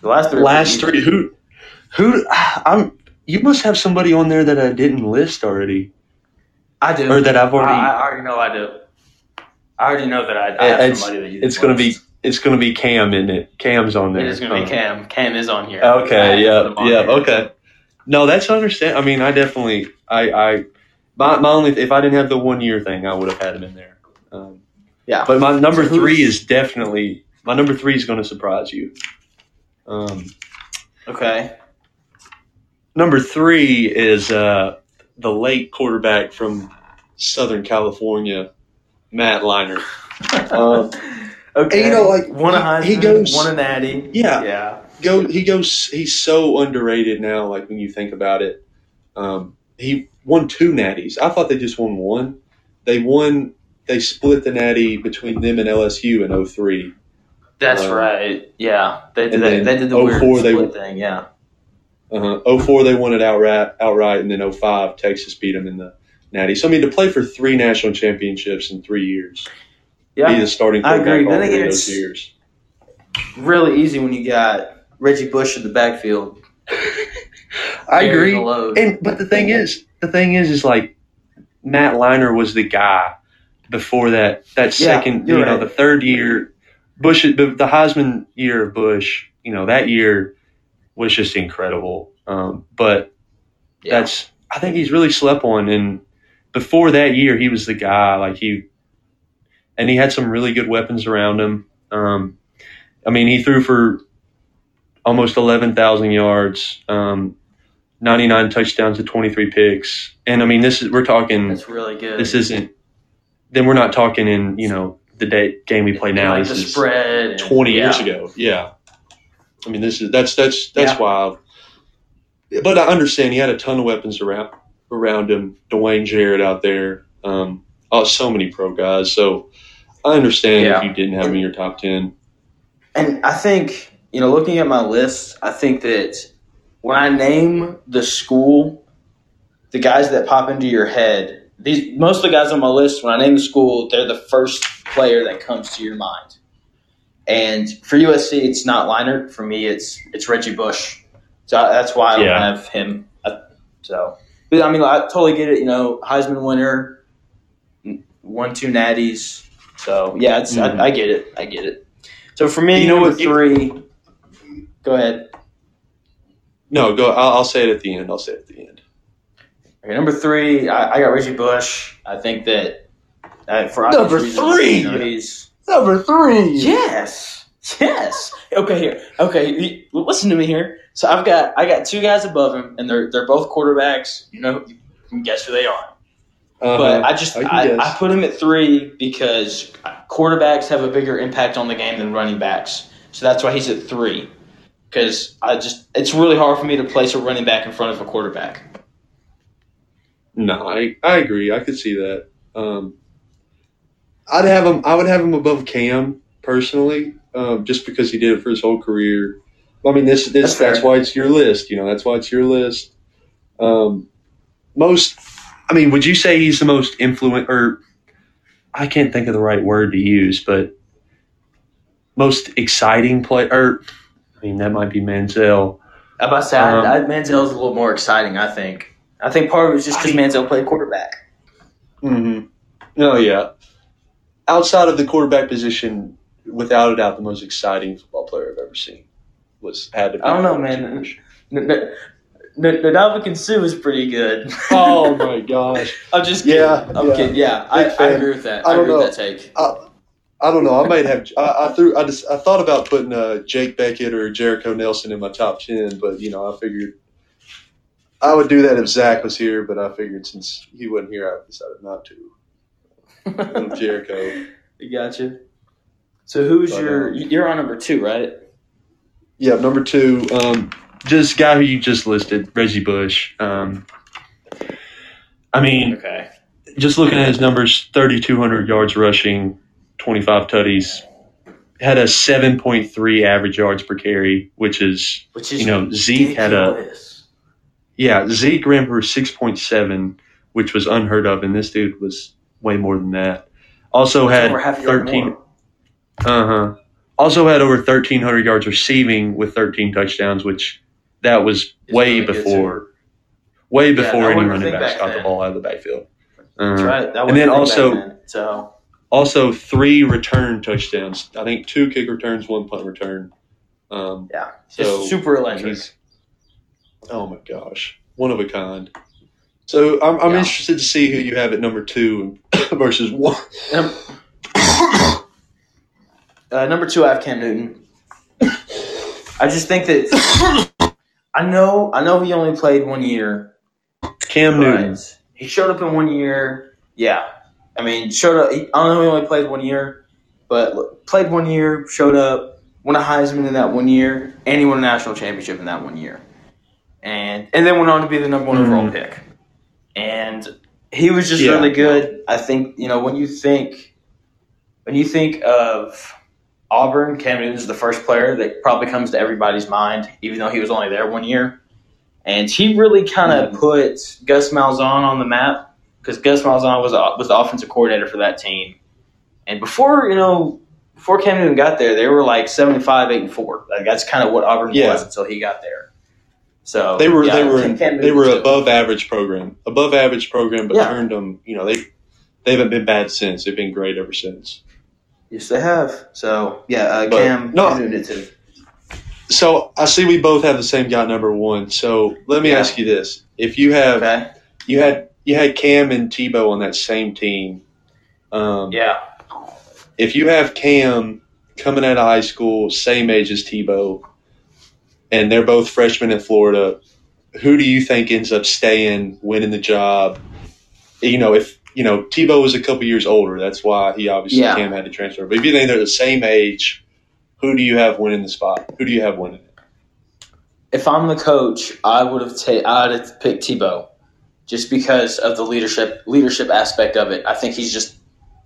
The last three. last three. Who? Who? I'm. You must have somebody on there that I didn't list already, I do. or that I've already. I already know I do. I already know that I, I have It's- somebody that you. it's gonna be. It's gonna be Cam in it. Cam's on there. It is going to be Cam. Cam is on here. Okay, to yeah, yeah, here. okay. No, that's understand. I mean, I definitely, I, I, my, my only, if I didn't have the one year thing, I would have had him in there. Um, Yeah. but my number three is definitely my number three is going to surprise you. Um, Okay. number three is uh, the late quarterback from Southern California, Matt Leinart. Um, okay. and you know, like, one a he- Heisman, he goes- one a Natty. Yeah. Yeah. Go he goes he's so underrated now like when you think about it um, he won two natties i thought they just won one they won they split the natty between them and lsu in 03 That's Um, right. Yeah. They did and that. then They did the weird 04 they split won- thing. Yeah. uh-huh. 04 they won it outright outright and then 05 texas beat them in the natty so i mean to play for three national championships in three years yeah, be the starting I agree. all Then three again, of those it's- years Really easy when you got Reggie Bush in the backfield. i agree. And but the thing is, the thing is, is like Matt Leinart was the guy before that. That Yeah, second, you know, the third year, Bush, the the Heisman year of Bush. You know, that year was just incredible. Um, but Yeah. that's I think he's really slept on. And before that year, he was the guy. Like he, and he had some really good weapons around him. Um, I mean, he threw for almost eleven thousand yards, um, ninety nine touchdowns to twenty three picks. And I mean, this is we're talking. That's really good. This isn't. Then we're not talking in you know the day game we play now. Like this the is spread. and- 20 years yeah. ago. Yeah. I mean, this is that's that's that's Yeah. wild. But I understand he had a ton of weapons around around him. Dwayne Jarrett out there. Um, oh, so many pro guys. So I understand Yeah. if you didn't have him in your top ten. And I think, you know, looking at my list, I think that when I name the school, the guys that pop into your head, these most of the guys on my list, when I name the school, they're the first player that comes to your mind. And for USC, it's not Leinart. For me, it's it's Reggie Bush. So I- that's why I don't Yeah. have him. Uh, So, but I mean, I totally get it. You know, Heisman winner, one two natties. So yeah, it's Mhm. I, I get it. I get it. So for me, You know what? You- three. Go ahead. No, go. I'll, I'll say it at the end. I'll say it at the end. Okay, number three, I, I got Reggie Bush. I think that uh, for Number reasons, three! you know, Number three. yes, yes. Okay, here. Okay, listen to me here. So I've got I got two guys above him, and they're they're both quarterbacks. You know, you can guess who they are. Uh-huh. But I just I I. I put him at three because quarterbacks have a bigger impact on the game than running backs. So that's why he's at three. Because I just it's really hard for me to place a running back in front of a quarterback. No, I, I agree. I could see that. Um, I'd have him. I would have him above Cam personally, um, just because he did it for his whole career. I mean, this this That's that's, why it's your list. You know, that's why it's your list. Um, most, I mean, would you say he's the most influent or I can't think of the right word to use, but most exciting player? Or I mean, that might be Manziel. How about say Um, I, I, Manziel's a little more exciting. I think. I think part of it is just because I- Manziel played quarterback. Mm-hmm. No, yeah. Outside of the quarterback position, without a doubt, the most exciting football player I've ever seen was had to. Be I don't know, man. N- N- N- Ndamukong is pretty good. Oh my gosh! I'm just kidding. Yeah, I'm yeah. kidding. Yeah, I, I agree with that. I I, agree know. with that take. I, I don't know. I might have. I, I threw. I just. I thought about putting uh, Jake Bequette or Jericho Nelson in my top ten, but you know, I figured I would do that if Zach was here. But I figured since he wasn't here, I decided not to. Jericho. you gotcha. So who's But, your? um, You're on number two, right? Yeah, number two, um, just guy who you just listed, Reggie Bush. Um, I mean, Okay. just looking at his numbers 3,200 yards rushing, 25 tutties, had a 7.3 average yards per carry, which is, Which is you know, Zeke had a, yeah, Zeke ran for 6.7, which was unheard of, and this dude was way more than that. Also had Over half a yard 13, uh huh. Also had over 1,300 yards receiving with 13 touchdowns, which that was It's way really before, way before I any running backs back got the ball out of the backfield. That's Uh, right. That and then also- then. so Also, three return touchdowns. I think two kick returns, one punt return. Um, yeah, So, super electric. oh my gosh, one of a kind. So I'm, I'm Yeah. interested to see who you have at number two versus one. Num- uh, number two, I have Cam Newton. I just think that I know I know he only played one year, Cam Newton. he showed up in one year. Yeah, I mean, showed up. He, I don't know he only played one year, but played one year, showed up, won a Heisman in that one year, and he won a national championship in that one year, and and then went on to be the number one overall Mhm. pick. And he was just Yeah. really good. I think you know when you think when you think of Auburn, Cam Newton's the first player that probably comes to everybody's mind, even though he was only there one year. And he really kind of Mhm. put Gus Malzahn on the map because Gus Malzahn was was the offensive coordinator for that team. And before you know, before Cam Newton got there, they were like seventy five, eight and four. Like that's kind of what Auburn Yeah. was until he got there. So They were yeah, they were they were too. above average program, above average program, but Yeah. turned them. You know they they haven't been bad since. They've been great ever since. Yes, they have. So yeah, uh, But- Cam, no. Newton did too. So I see we both have the same guy number one. So let me ask you this: If you have Okay. you had you had Cam and Tebow on that same team, um, Yeah. if you have Cam coming out of high school, same age as Tebow, and they're both freshmen in Florida, who do you think ends up staying, winning the job? You know, if you know Tebow was a couple years older, that's why he obviously Yeah. Cam had to transfer. But if you think they're the same age, who do you have winning the spot? Who do you have winning it? If I'm the coach, I would have ta- I'd have picked Tebow, just because of the leadership leadership aspect of it. I think he's just,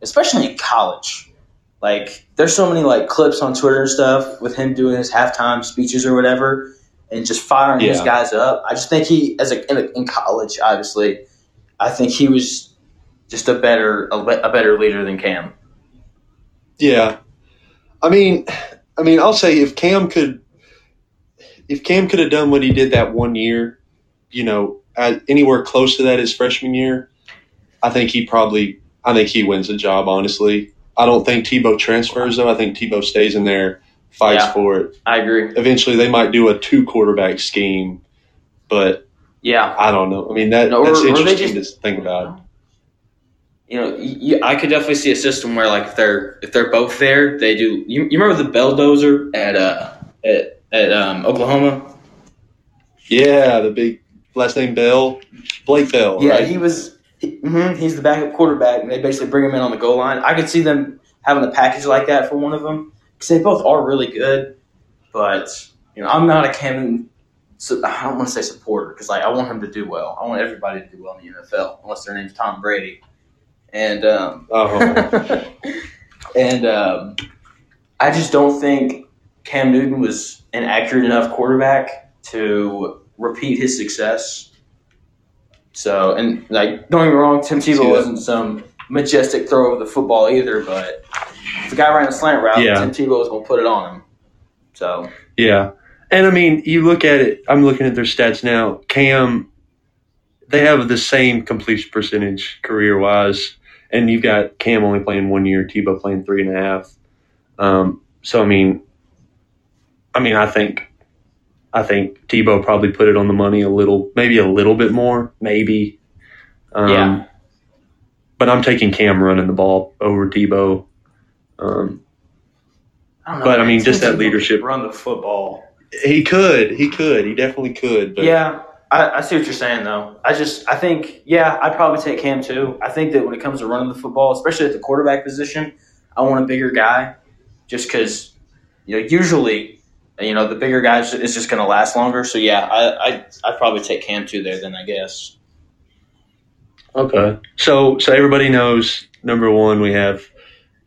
especially in college. Like, there's so many like clips on Twitter and stuff with him doing his halftime speeches or whatever, and just firing his Yeah. guys up. I just think he, as a in, in college, obviously, I think he was just a better a, a better leader than Cam. Yeah, I mean, I mean, I'll say if Cam could, if Cam could have done what he did that one year, you know, anywhere close to that his freshman year, I think he probably, I think he wins the job. Honestly, I don't think Tebow transfers though. I think Tebow stays in there, fights Yeah. for it. I agree. Eventually, they might do a two quarterback scheme, but Yeah, I don't know. I mean, that No, that's or interesting just- to think about. you know, I could definitely see a system where like if they're if they're both there, they do. You, you remember the Belldozer at uh at at um, Oklahoma? Yeah, the big last name Bell, Blake Bell. Yeah, right? he was. He, mhm, he's the backup quarterback, and they basically bring him in on the goal line. I could see them having a package like that for one of them because they both are really good. But you know, I'm not a Cam. So I don't want to say supporter because like I want him to do well. I want everybody to do well in the NFL, unless their name's Tom Brady. And um, Oh. and um, I just don't think Cam Newton was an accurate enough quarterback to repeat his success. So, and like, don't get me wrong, Tim Tebow wasn't some majestic throw of the football either, but if the guy ran a slant route, Yeah. Tim Tebow was going to put it on him. So, Yeah. And I mean, you look at it, I'm looking at their stats now. Cam, they have the same completion percentage career wise. And you've got Cam only playing one year, Tebow playing three and a half. Um, so, I mean, I mean, I think. I think Tebow probably put it on the money a little, maybe a little bit more, maybe. Um, Yeah. But I'm taking Cam running the ball over Tebow. Um, I don't know. But, I mean, just that leadership- Run the football. he could, he could, he definitely could. But Yeah, I, I see what you're saying, though. I just, I think, yeah, I'd probably take Cam too. I think that when it comes to running the football, especially at the quarterback position, I want a bigger guy, just because, you know, usually, you know, the bigger guys is just going to last longer. So yeah, I, I, I'd probably take Cam too there. Then I guess. Okay. So so everybody knows number one we have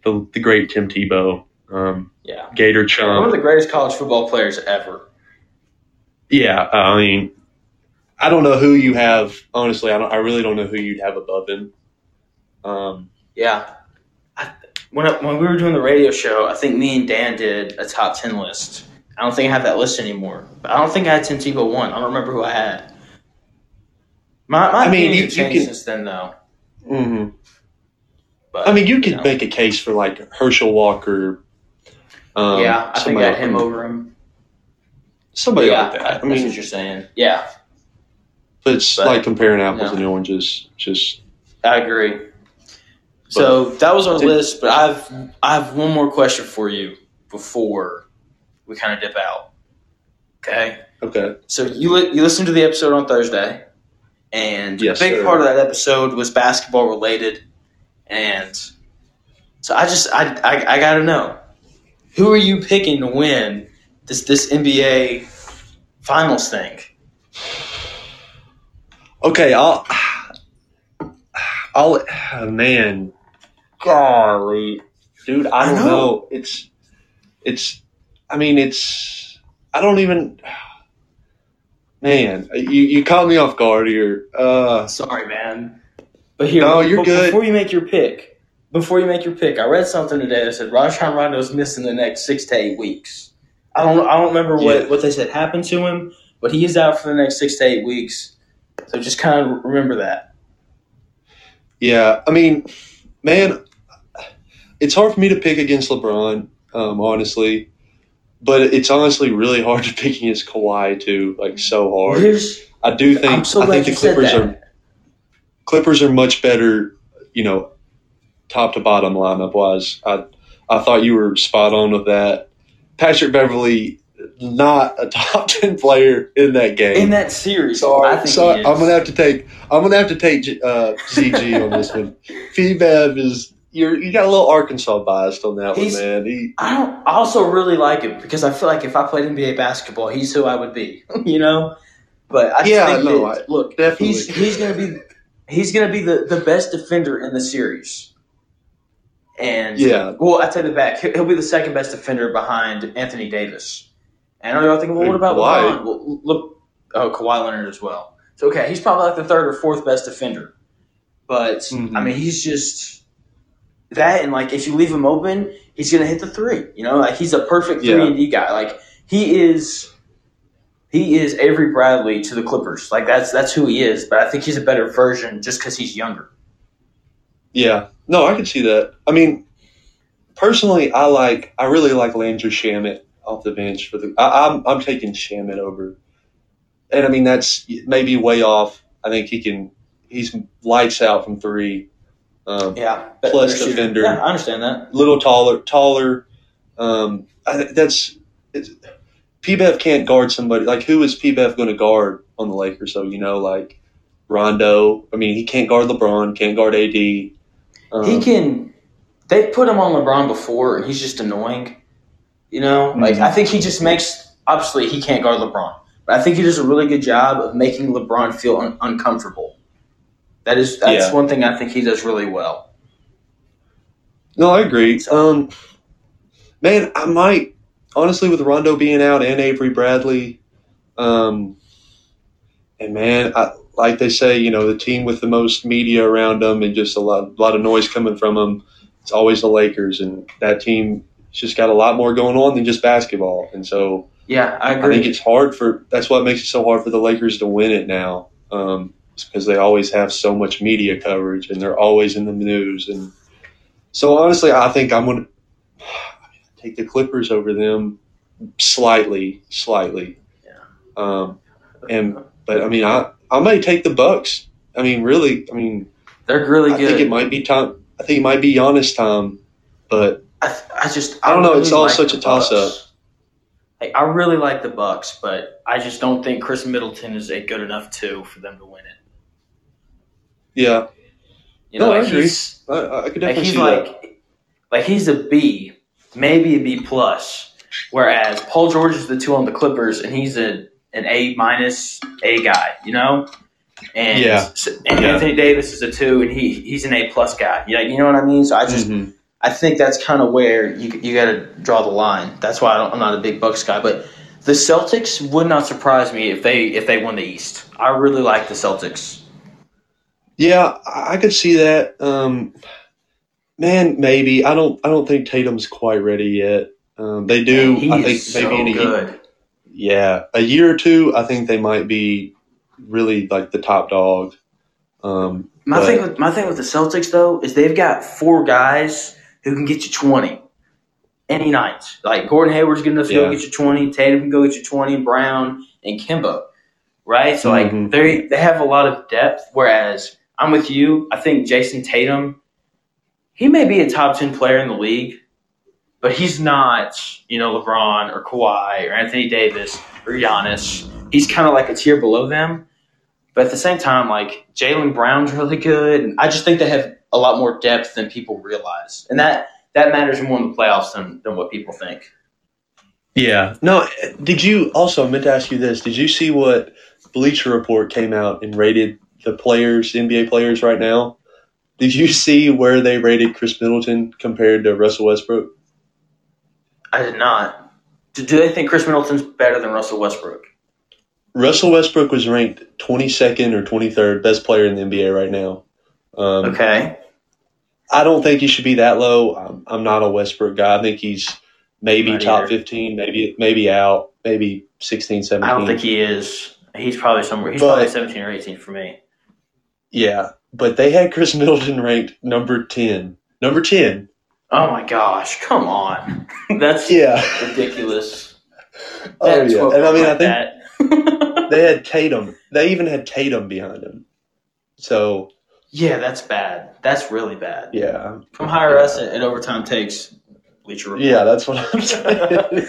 the the great Tim Tebow, um, Yeah, Gator Chum, one of the greatest college football players ever. Yeah, I mean, I don't know who you have. Honestly, I don't. I really don't know who you'd have above him. Um, Yeah. I, when, I, when we were doing the radio show, I think me and Dan did a top 10 list. I don't think I have that list anymore. But I don't think I had Tebow one. I don't remember who I had. My, my I mean, you- you can- since then, though. mhm. But, I mean, you could know. make a case for like Herschel Walker. Um, yeah, I think I had him like- over him. Somebody yeah, like that. I that's what mean, you're saying. Yeah, but it's but- like comparing apples no. and oranges. Just I agree. So that was our list, but I've I have one more question for you before we kind of dip out. Okay. okay. So you li- you listened to the episode on Thursday, and Yes, a big sir. part of that episode was basketball related, and so I just I I, I got to know who are you picking to win this this NBA finals thing? Okay, I'll. I'll. oh, man, golly, dude, I I don't know. know. It's. It's. I mean, it's. I don't even. Man, you you caught me off guard here. Uh, Sorry, man, but here No, you're good. Before you make your pick, before you make your pick, I read something today that said Rajon Rondo's missing the next six to eight weeks. I don't I don't remember what Yeah. what they said happened to him, but he is out for the next six to eight weeks. So just kind of remember that. yeah, I mean, man, it's hard for me to pick against LeBron, um, honestly. But it's honestly really hard to pick against Kawhi too, like so hard. Here's I do think so I think the Clippers are Clippers are much better, you know, top to bottom lineup wise. I I thought you were spot on with that. Patrick Beverley, not a top ten player in that game. in that series. so I think so is. I'm gonna have to take I'm gonna have to take uh, ZG on this one. Bev is you're you got a little Arkansas biased on that He's- one, man. He I don't. I also really like him because I feel like if I played NBA basketball, he's who I would be. you know. But I Yeah, think no, that, I- look, definitely. he's he's gonna be he's gonna be the, the best defender in the series. And Yeah. well, I take it back. He'll he'll be the second best defender behind Anthony Davis. And I know y'all thinking, well, what about Kawhi. LeBron? Well, look, oh, Kawhi Leonard as well. So okay, he's probably like the third or fourth best defender. But Mhm. I mean, he's just that, and like if you leave him open, he's gonna hit the three. You know, like he's a perfect three Yeah. and D guy. Like he is. He is Avery Bradley to the Clippers. Like that's that's who he is. But I think he's a better version just because he's younger. Yeah, no, I can see that. I mean, personally, I like, I really like Landry Shamet off the bench for the. I, I'm I'm taking Shamet over, and I mean that's maybe way off. I think he can. He's lights out from three. Um, Yeah, Plus shooter. defender. Yeah, I understand that. little taller, taller. Um, I, that's it's, PBEF can't guard somebody like who is PBEF going to guard on the Lakers? So you know, like Rondo. I mean, he can't guard LeBron, can't guard AD. Um, he can. They put him on LeBron before, and he's just annoying. You know, like Mhm. I think he just makes. Obviously, he can't guard LeBron, but I think he does a really good job of making LeBron feel un- uncomfortable. That is that's Yeah. one thing I think he does really well. No, I agree. Um, man, I might honestly with Rondo being out and Avery Bradley, um, and man, I, like they say, you know, the team with the most media around them and just a lot, a lot of noise coming from them. It's always the Lakers, and that team just got a lot more going on than just basketball. And so Yeah, I agree. I think it's hard for. That's what makes it so hard for the Lakers to win it now. Um, because they always have so much media coverage and they're always in the news. And so honestly, I think I'm going to take the Clippers over them slightly, slightly. Yeah. Um, and but I mean, I I may take the Bucks. I mean, really, I mean, They're really I good. I think it might be time. I think it might be Giannis time, but I, I just I don't know, it's all like such a toss-up. Bucks. Like, I really like the Bucks, but I just don't think Khris Middleton is a good enough two for them to win it. Yeah, You know, No, I agree. he's I, I could like definitely he's see that. like like he's a B, maybe a B plus. Whereas Paul George is the two on the Clippers, and he's a an A minus A guy. You know, and Yeah. and Yeah. Anthony Davis is a two, and he he's an A plus guy. Yeah, you know what I mean. So I just Mhm. I think that's kind of where you you got to draw the line. That's why I don't, I'm not a big Bucks guy, but the Celtics would not surprise me if they if they won the East. I really like the Celtics. Yeah, I could see that. Um, man, maybe I don't. I don't think Tatum's quite ready yet. Um, they do. he I think so maybe in a good. yeah, a year or two. I think they might be really like the top dog. Um, My but- thing with my thing with the Celtics though is they've got four guys who can get you twenty any night. Like Gordon Hayward's good enough to go get you twenty. Tatum can go get you twenty. Brown and Kemba, right? So like Mhm. they they have a lot of depth. Whereas I'm with you. I think Jayson Tatum, he may be a top ten player in the league, but he's not. You know LeBron or Kawhi or Anthony Davis or Giannis. He's kind of like a tier below them. But at the same time, like Jaylen Brown's really good, and I just think they have a lot more depth than people realize, and that that matters more in the playoffs than, than what people think. yeah. No. Did you also? I meant to ask you this. Did you see what Bleacher Report came out and rated the players, NBA players, right now? Did you see where they rated Khris Middleton compared to Russell Westbrook? I did not. Do, do they think Khris Middleton's better than Russell Westbrook? Russell Westbrook was ranked 22nd or 23rd best player in the NBA right now. Um, Okay, I don't think he should be that low. I'm, I'm not a Westbrook guy. I think he's maybe Not top either. 15, maybe maybe out, maybe 16, 17. I don't think he is. He's probably somewhere. He's But- probably seventeen or eighteen for me. Yeah, but they had Khris Middleton ranked number 10. Number 10. Oh my gosh! Come on, that's Yeah. ridiculous. oh, yeah. And I mean, I think they had Tatum. They even had Tatum behind him. So, yeah, that's bad. That's really bad. yeah. Come hire us at, at overtime takes. Bleacher Report. Yeah, that's what I'm saying.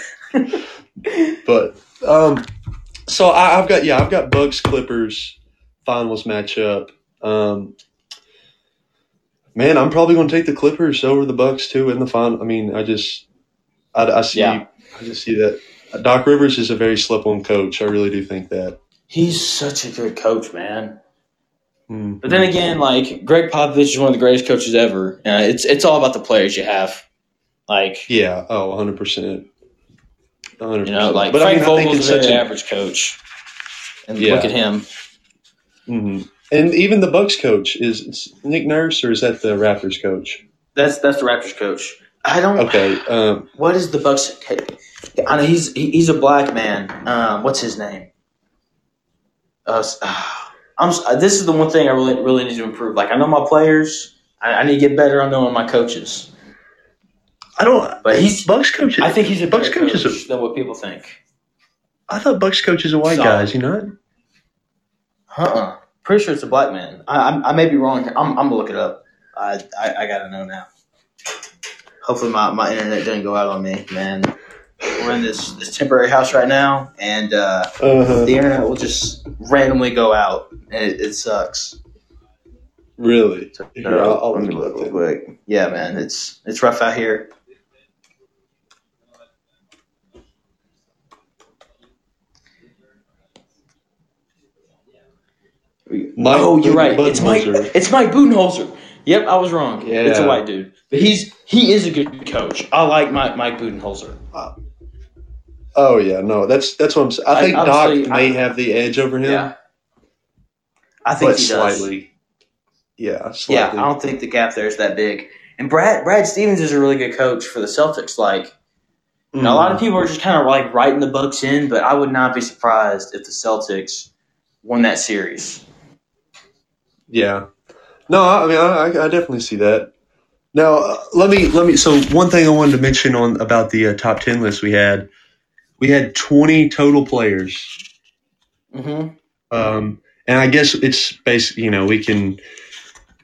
but um, so I, I've got yeah, I've got Bucks Clippers finals matchup. Um, man, I'm probably going to take the Clippers over the Bucks too in the final. I mean, I just I, I see Yeah. I just see that Doc Rivers is a very slip on coach. I really do think that. He's such a good coach, man. Mm. But then again, like Gregg Popovich is one of the greatest coaches ever. Uh, it's it's all about the players you have. Like yeah, oh, 100 percent. you know, like but Frank I mean, Vogel's a very such a average coach, and Yeah. look at him. Mhm. And even the Bucks coach is Nick Nurse, or is that the Raptors coach? That's that's the Raptors coach. I don't. Okay, um, What is the Bucks? I know he's he's a black man. Um, what's his name? Uh, s- I'm. uh, This is the one thing I really really need to improve. Like I know my players. I, I need to get better on knowing my coaches. I don't. But he's- Bucks coach. I think he's a Bucks better coach coach is a- than what people think. I thought Bucks coach is a white Solid. guy. Is he not? Uh uh Pretty sure it's a black man. I, I, I may be wrong. I'm, I'm gonna look it up. I, I, I gotta know now. Hopefully my, my internet doesn't go out on me, man. We're in this, this temporary house right now, and uh, Uh-huh. the internet will just randomly go out, and it, it sucks. Really? So, I'll, I'll let me look it look up real quick. Yeah, man, it's it's rough out here. Mike oh, you're right. It's Mike. It's Mike Budenholzer. Yep, I was wrong. Yeah. It's a white dude, but he's he is a good coach. I like Mike Mike Budenholzer. Uh, oh yeah, no, that's that's what I'm saying. I think Doc may I- have the edge over him, Yeah, I think slightly. Yeah, Yeah, slightly. I don't think the gap there is that big. And Brad Brad Stevens is a really good coach for the Celtics. Like, know, a lot of mm. people are just kind of like writing the Bucks in, but I would not be surprised if the Celtics won that series. Yeah. No, I I mean, I, I definitely see that. Now, uh, let me let me. So, one thing I wanted to mention on about the uh, top ten list we had, we had twenty total players, Mm-hmm. um, and I guess it's basically you know we can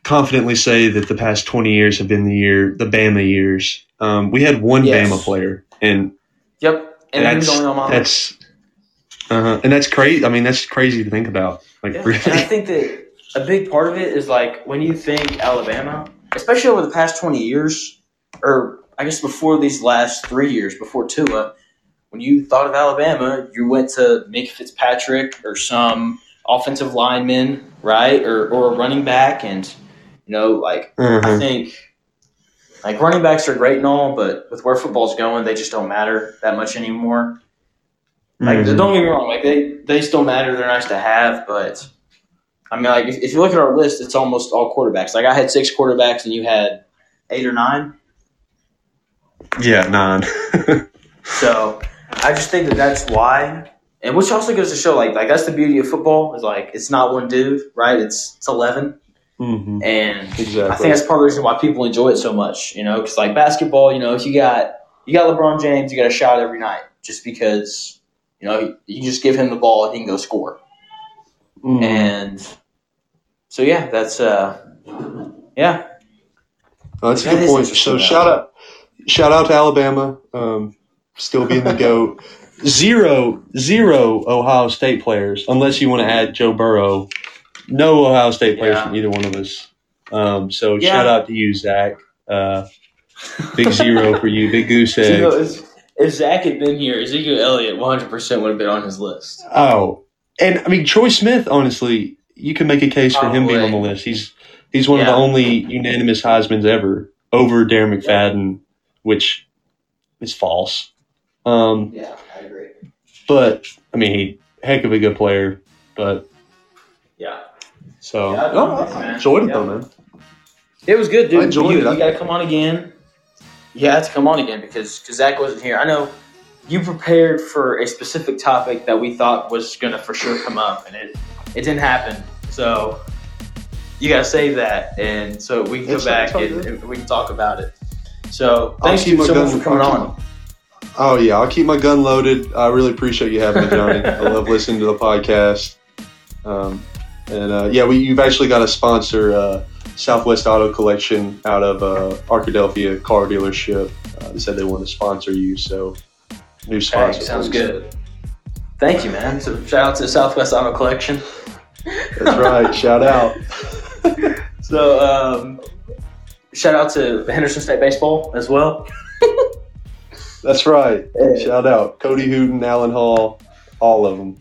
confidently say that the past twenty years have been the year the Bama years. Um, we had one Yes. Bama player, and Yep, and that's who's only on my list. that's uh, and that's crazy. I mean, that's crazy to think about. Like, Yeah, really. I think that a big part of it is like when you think Alabama, especially over the past 20 years, or I guess before these last three years, before Tua, when you thought of Alabama, you went to Minkah Fitzpatrick or some offensive lineman, right? Or, or a running back. And, you know, like, I Mhm. think. Like running backs are great and all, but with where football's going, they just don't matter that much anymore. Like, Mhm. don't get me wrong, like they they still matter. They're nice to have, but I mean, like if, if you look at our list, it's almost all quarterbacks. Like I had six quarterbacks, and you had eight or nine. yeah, nine. So I just think that that's why, and which also goes to show, like like that's the beauty of football is like it's not one dude, right? It's it's eleven, hmm and Exactly. I think that's part of the reason why people enjoy it so much. You know, because like basketball, you know, if you got you got LeBron James, you got a shot every night, just because you know you just give him the ball and he can go score. Mhm. And so yeah, that's uh yeah. Oh, that's a good point. So shout out, shout out to Alabama, um, still being the goat. Zero, zero Ohio State players, unless you want to add Joe Burrow. No Ohio State players Yeah. from either one of us. Um, so Yeah. shout out to you, Zach. Uh, big zero for you, big goose So, you know, egg. if, if Zach had been here, Ezekiel Elliott 100 percent would have been on his list. Oh, and I mean Troy Smith. Honestly, you can make a case for him being on the list. He's he's one of the only unanimous Heisman's ever over Darren McFadden, which is false. Um, Yeah, I agree. but I mean, he heck of a good player. But Yeah, so Yeah, I no, know, I enjoyed it Yeah. though, man. it was good, dude. I enjoyed you, it. You got to come on again. You have to come on again because cause Zach wasn't here. I know you prepared for a specific topic that we thought was going to for sure come up, and it it didn't happen. So you got to save that, and so we can It's- go back and, and we can talk about it. So keep you so much for coming on. Oh yeah, I'll keep my gun loaded. I really appreciate you having me, Johnny. I love listening to the podcast. Um, and uh, yeah, we, you've actually got a sponsor, uh, Southwest Auto Collection, out of uh, Arkadelphia car dealership. Uh, they said they want to sponsor you, so new Hey, sponsor. sounds for good. Thank you, man. So shout out to Southwest Auto Collection. That's right. Shout out. So um, shout out to Henderson State baseball as well. That's right. Hey. Shout out Cody Hooten, Alan Hall, all of them.